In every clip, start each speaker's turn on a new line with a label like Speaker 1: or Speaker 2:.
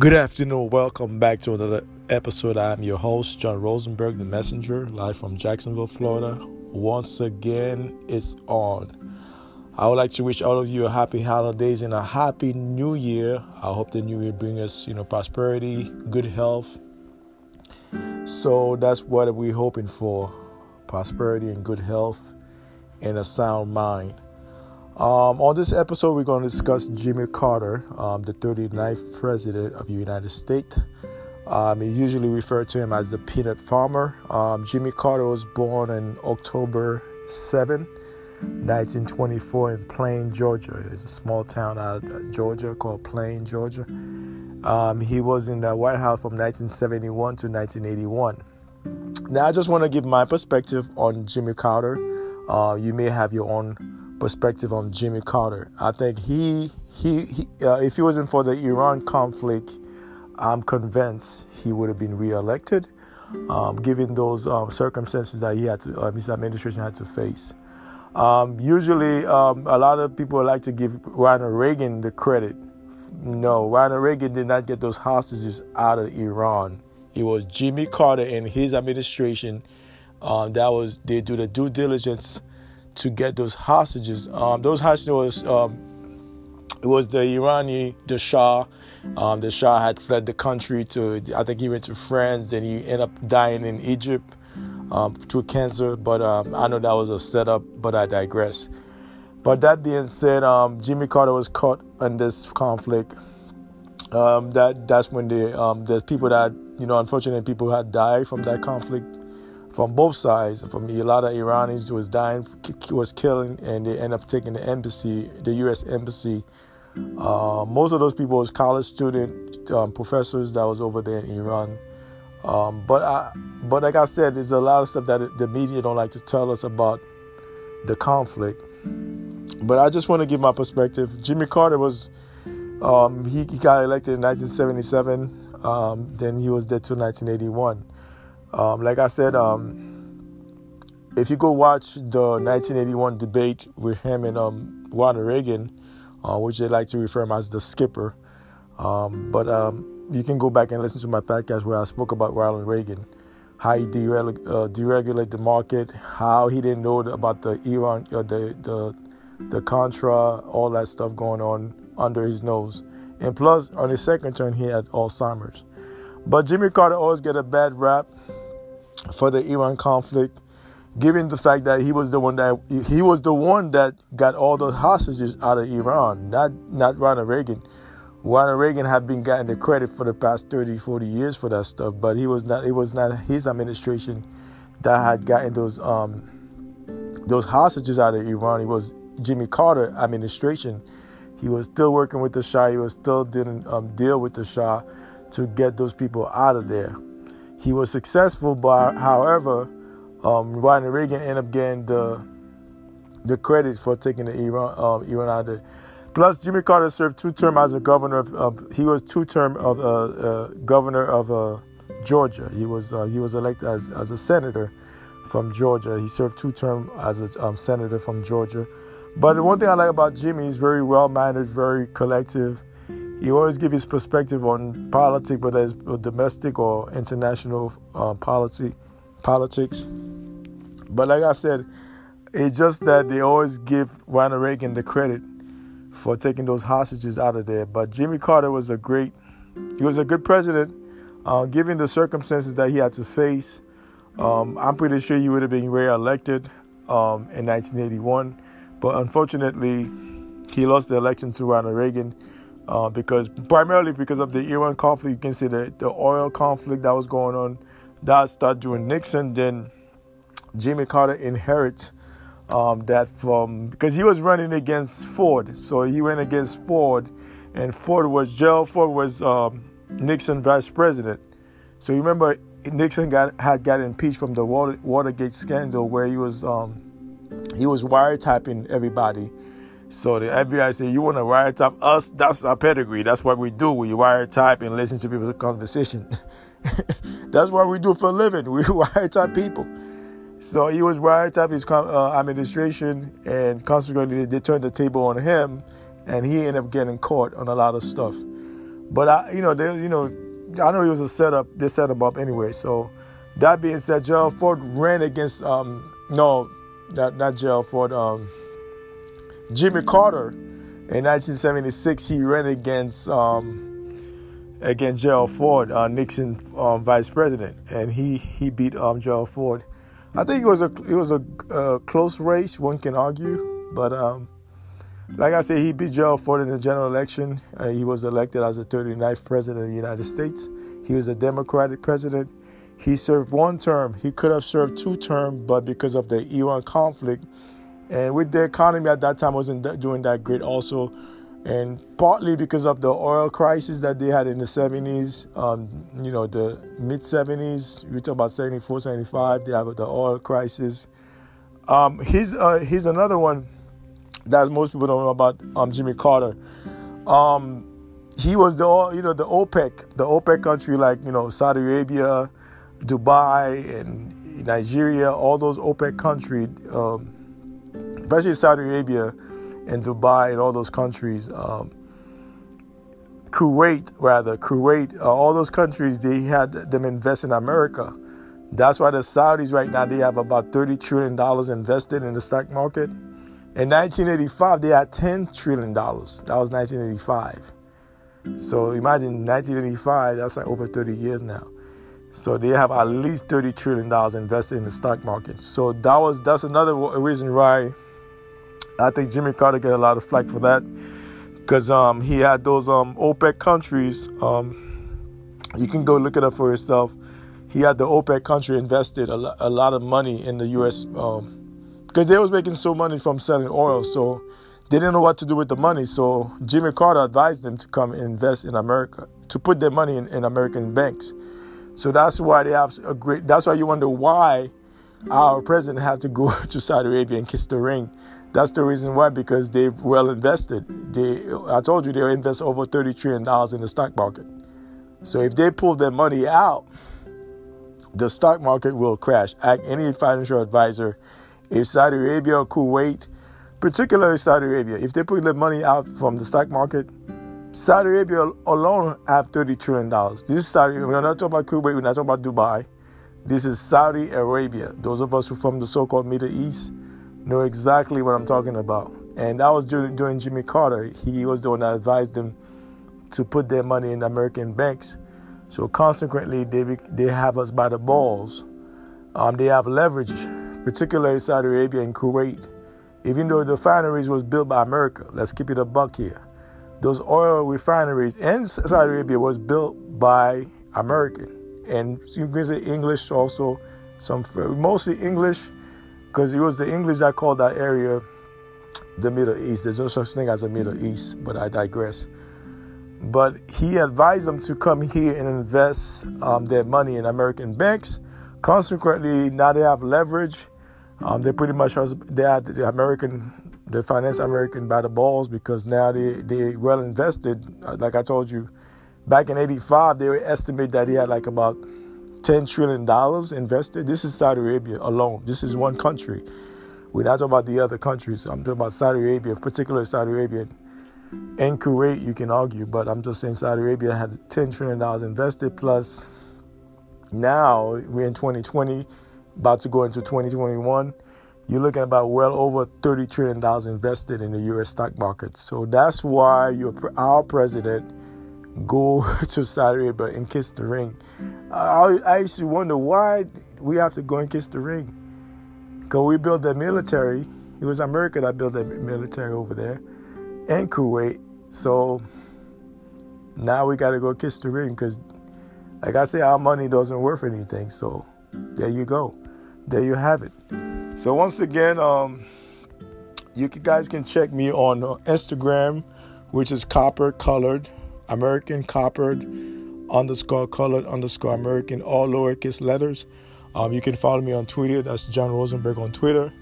Speaker 1: Good afternoon. Welcome back to another episode. I'm your host, John Rosenberg, the messenger, live from Jacksonville, Florida. Once again, it's on. I would like to wish all of you a happy holidays and a happy new year. I hope the new year brings us, you know, prosperity, good health. So that's what we're hoping for prosperity and good health and a sound mind. Um, on this episode, we're going to discuss Jimmy Carter, um, the 39th President of the United States. Um, usually referred to him as the peanut farmer. Um, Jimmy Carter was born in October 7, 1924, in Plain, Georgia. It's a small town out of Georgia called Plain, Georgia. Um, he was in the White House from 1971 to 1981. Now, I just want to give my perspective on Jimmy Carter. Uh, you may have your own perspective on Jimmy Carter. I think he he, he uh, if he wasn't for the Iran conflict, I'm convinced he would have been reelected, um, given those um, circumstances that he had to uh, his administration had to face. Um, usually, um, a lot of people like to give Ronald Reagan the credit. No, Ronald Reagan did not get those hostages out of Iran. It was Jimmy Carter and his administration um, that was they do the due diligence to get those hostages. Um, those hostages was um, it was the Iranian, the Shah. Um, the Shah had fled the country to I think he went to France. Then he ended up dying in Egypt um, through cancer. But um, I know that was a setup. But I digress. But that being said, um, Jimmy Carter was caught in this conflict. that that's when the the people that you know, unfortunately, people had died from that conflict from both sides. From a lot of Iranians was dying, was killing, and they end up taking the embassy, the U.S. embassy. Uh, most of those people was college student um, professors that was over there in Iran. Um, but I, but like I said, there's a lot of stuff that the media don't like to tell us about the conflict. But I just want to give my perspective. Jimmy Carter was um, he, he, got elected in 1977. Um, then he was there till 1981. Um, like I said, um, if you go watch the 1981 debate with him and um, Ronald Reagan, uh, which they like to refer him as the skipper, um, but um, you can go back and listen to my podcast where I spoke about Ronald Reagan, how he dereg- uh, deregulated the market, how he didn't know about the Iran, uh, the the the Contra, all that stuff going on under his nose, and plus on his second term he had Alzheimer's. But Jimmy Carter always get a bad rap for the Iran conflict, given the fact that he was the one that he was the one that got all the hostages out of Iran, not not Ronald Reagan. Ronald Reagan had been getting the credit for the past 30, 40 years for that stuff, but he was not. It was not his administration that had gotten those um, those hostages out of Iran. It was Jimmy Carter administration. He was still working with the Shah. He was still didn't um, deal with the Shah to get those people out of there. He was successful, but however, um, Ronald Reagan ended up getting the the credit for taking the Iran um, Iran out of there. Plus, Jimmy Carter served two terms as a governor of. He was two term of uh, uh, governor of uh, Georgia. He was uh, he was elected as as a senator from Georgia. He served two terms as a um, senator from Georgia. But the one thing I like about Jimmy, he's very well mannered, very collective. He always give his perspective on politics, whether it's domestic or international um, policy, politics. But like I said, it's just that they always give Ronald Reagan the credit for taking those hostages out of there. But Jimmy Carter was a great, he was a good president, uh, given the circumstances that he had to face. Um, I'm pretty sure he would have been re-elected um, in 1981, but unfortunately, he lost the election to Ronald Reagan uh, because primarily because of the Iran conflict. You can see the, the oil conflict that was going on. That started during Nixon. Then Jimmy Carter inherits um, that from because he was running against Ford. So he went against Ford, and Ford was Gerald Ford was um, Nixon vice president. So you remember Nixon got had got impeached from the Water, Watergate scandal where he was um, he was wiretapping everybody so the FBI said, you want to wiretap us? That's our pedigree. That's what we do. We wiretap and listen to people's conversation. That's what we do for a living. We wiretap people. So he was wiretap his uh, administration, and consequently, they turned the table on him, and he ended up getting caught on a lot of stuff. But I, you know, they, you know, I know he was a setup. They set him up anyway. So that being said, Gerald Ford ran against um, no, not not Gerald Ford, um, Jimmy Carter. In 1976, he ran against um, against Gerald Ford, uh, Nixon um, vice president, and he he beat um, Gerald Ford. I think it was a it was a, close race. One can argue, but um, like I said, he beat Gerald Ford in the general election. Uh, he was elected as the 39th president of the United States. He was a Democratic president. He served one term. He could have served two terms, but because of the Iran conflict, and with the economy at that time wasn't doing that great, also, and partly because of the oil crisis that they had in the 70s, um, you know, the mid 70s. We talk about 74, 75. They have the oil crisis. Um, he's uh, another one that most people don't know about um, Jimmy Carter. Um, he was the you know the OPEC, the OPEC country like you know Saudi Arabia, Dubai, and Nigeria, all those OPEC countries, um, especially Saudi Arabia and Dubai and all those countries. Um, Kuwait, rather, Kuwait, uh, all those countries, they had them invest in America. That's why the Saudis right now, they have about $30 trillion invested in the stock market. In 1985, they had $10 trillion. That was 1985. So imagine 1985, that's like over 30 years now. So they have at least 30 trillion dollars invested in the stock market. So that was that's another reason why I think Jimmy Carter get a lot of flack for that because um, he had those um, OPEC countries. Um, you can go look it up for yourself. He had the OPEC country invested a, lo- a lot of money in the U.S. Um, because they was making so money from selling oil. So they didn't know what to do with the money. So Jimmy Carter advised them to come invest in America, to put their money in, in American banks. So that's why they have a great. That's why you wonder why our president had to go to Saudi Arabia and kiss the ring. That's the reason why, because they've well invested. They, I told you, they invest over thirty trillion dollars in the stock market. So if they pull their money out, the stock market will crash. Any financial advisor if Saudi Arabia or Kuwait, particularly Saudi Arabia, if they put their money out from the stock market, Saudi Arabia alone have $30 trillion. This is Saudi, we're not talking about Kuwait, we're not talking about Dubai. This is Saudi Arabia. Those of us who from the so-called Middle East know exactly what I'm talking about. And that was during, during Jimmy Carter. He was the one that advised them to put their money in American banks. So consequently, they, they have us by the balls. Um, they have leverage particularly Saudi Arabia and Kuwait. Even though the refineries was built by America, let's keep it a buck here. Those oil refineries in Saudi Arabia was built by American, and you can say English also, some mostly English, because it was the English that called that area the Middle East. There's no such thing as a Middle East, but I digress. But he advised them to come here and invest um, their money in American banks. Consequently, now they have leverage um, they pretty much has, they had the American, they finance American by the balls because now they they well invested. Uh, like I told you, back in '85, they were estimate that he had like about 10 trillion dollars invested. This is Saudi Arabia alone. This is one country. We're not talking about the other countries. I'm talking about Saudi Arabia, particularly Saudi Arabia. And Kuwait, you can argue, but I'm just saying Saudi Arabia had 10 trillion dollars invested. Plus, now we're in 2020 about to go into 2021, you're looking about well over 30 trillion dollars invested in the U.S. stock market. So that's why our president go to Saudi Arabia and kiss the ring. I, I used to wonder why we have to go and kiss the ring. Because we built the military. It was America that built the military over there and Kuwait. So now we got to go kiss the ring because, like I say, our money doesn't worth anything. So there you go there you have it. So once again, um, you guys can check me on uh, Instagram, which is copper colored American coppered underscore colored underscore American, all lowercase letters. Um, you can follow me on Twitter. That's John Rosenberg on Twitter.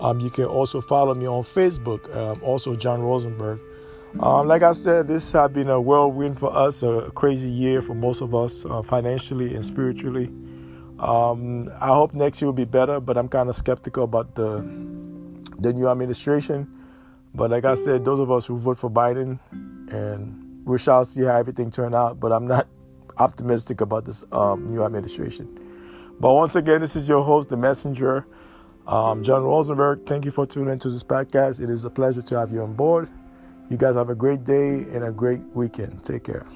Speaker 1: Um, you can also follow me on Facebook. Um, also John Rosenberg. Um, like I said, this has been a whirlwind for us, a crazy year for most of us, uh, financially and spiritually. Um, I hope next year will be better, but I'm kind of skeptical about the the new administration. But like I said, those of us who vote for Biden and we shall see how everything turn out. But I'm not optimistic about this um, new administration. But once again, this is your host, the messenger, um, John Rosenberg. Thank you for tuning into this podcast. It is a pleasure to have you on board. You guys have a great day and a great weekend. Take care.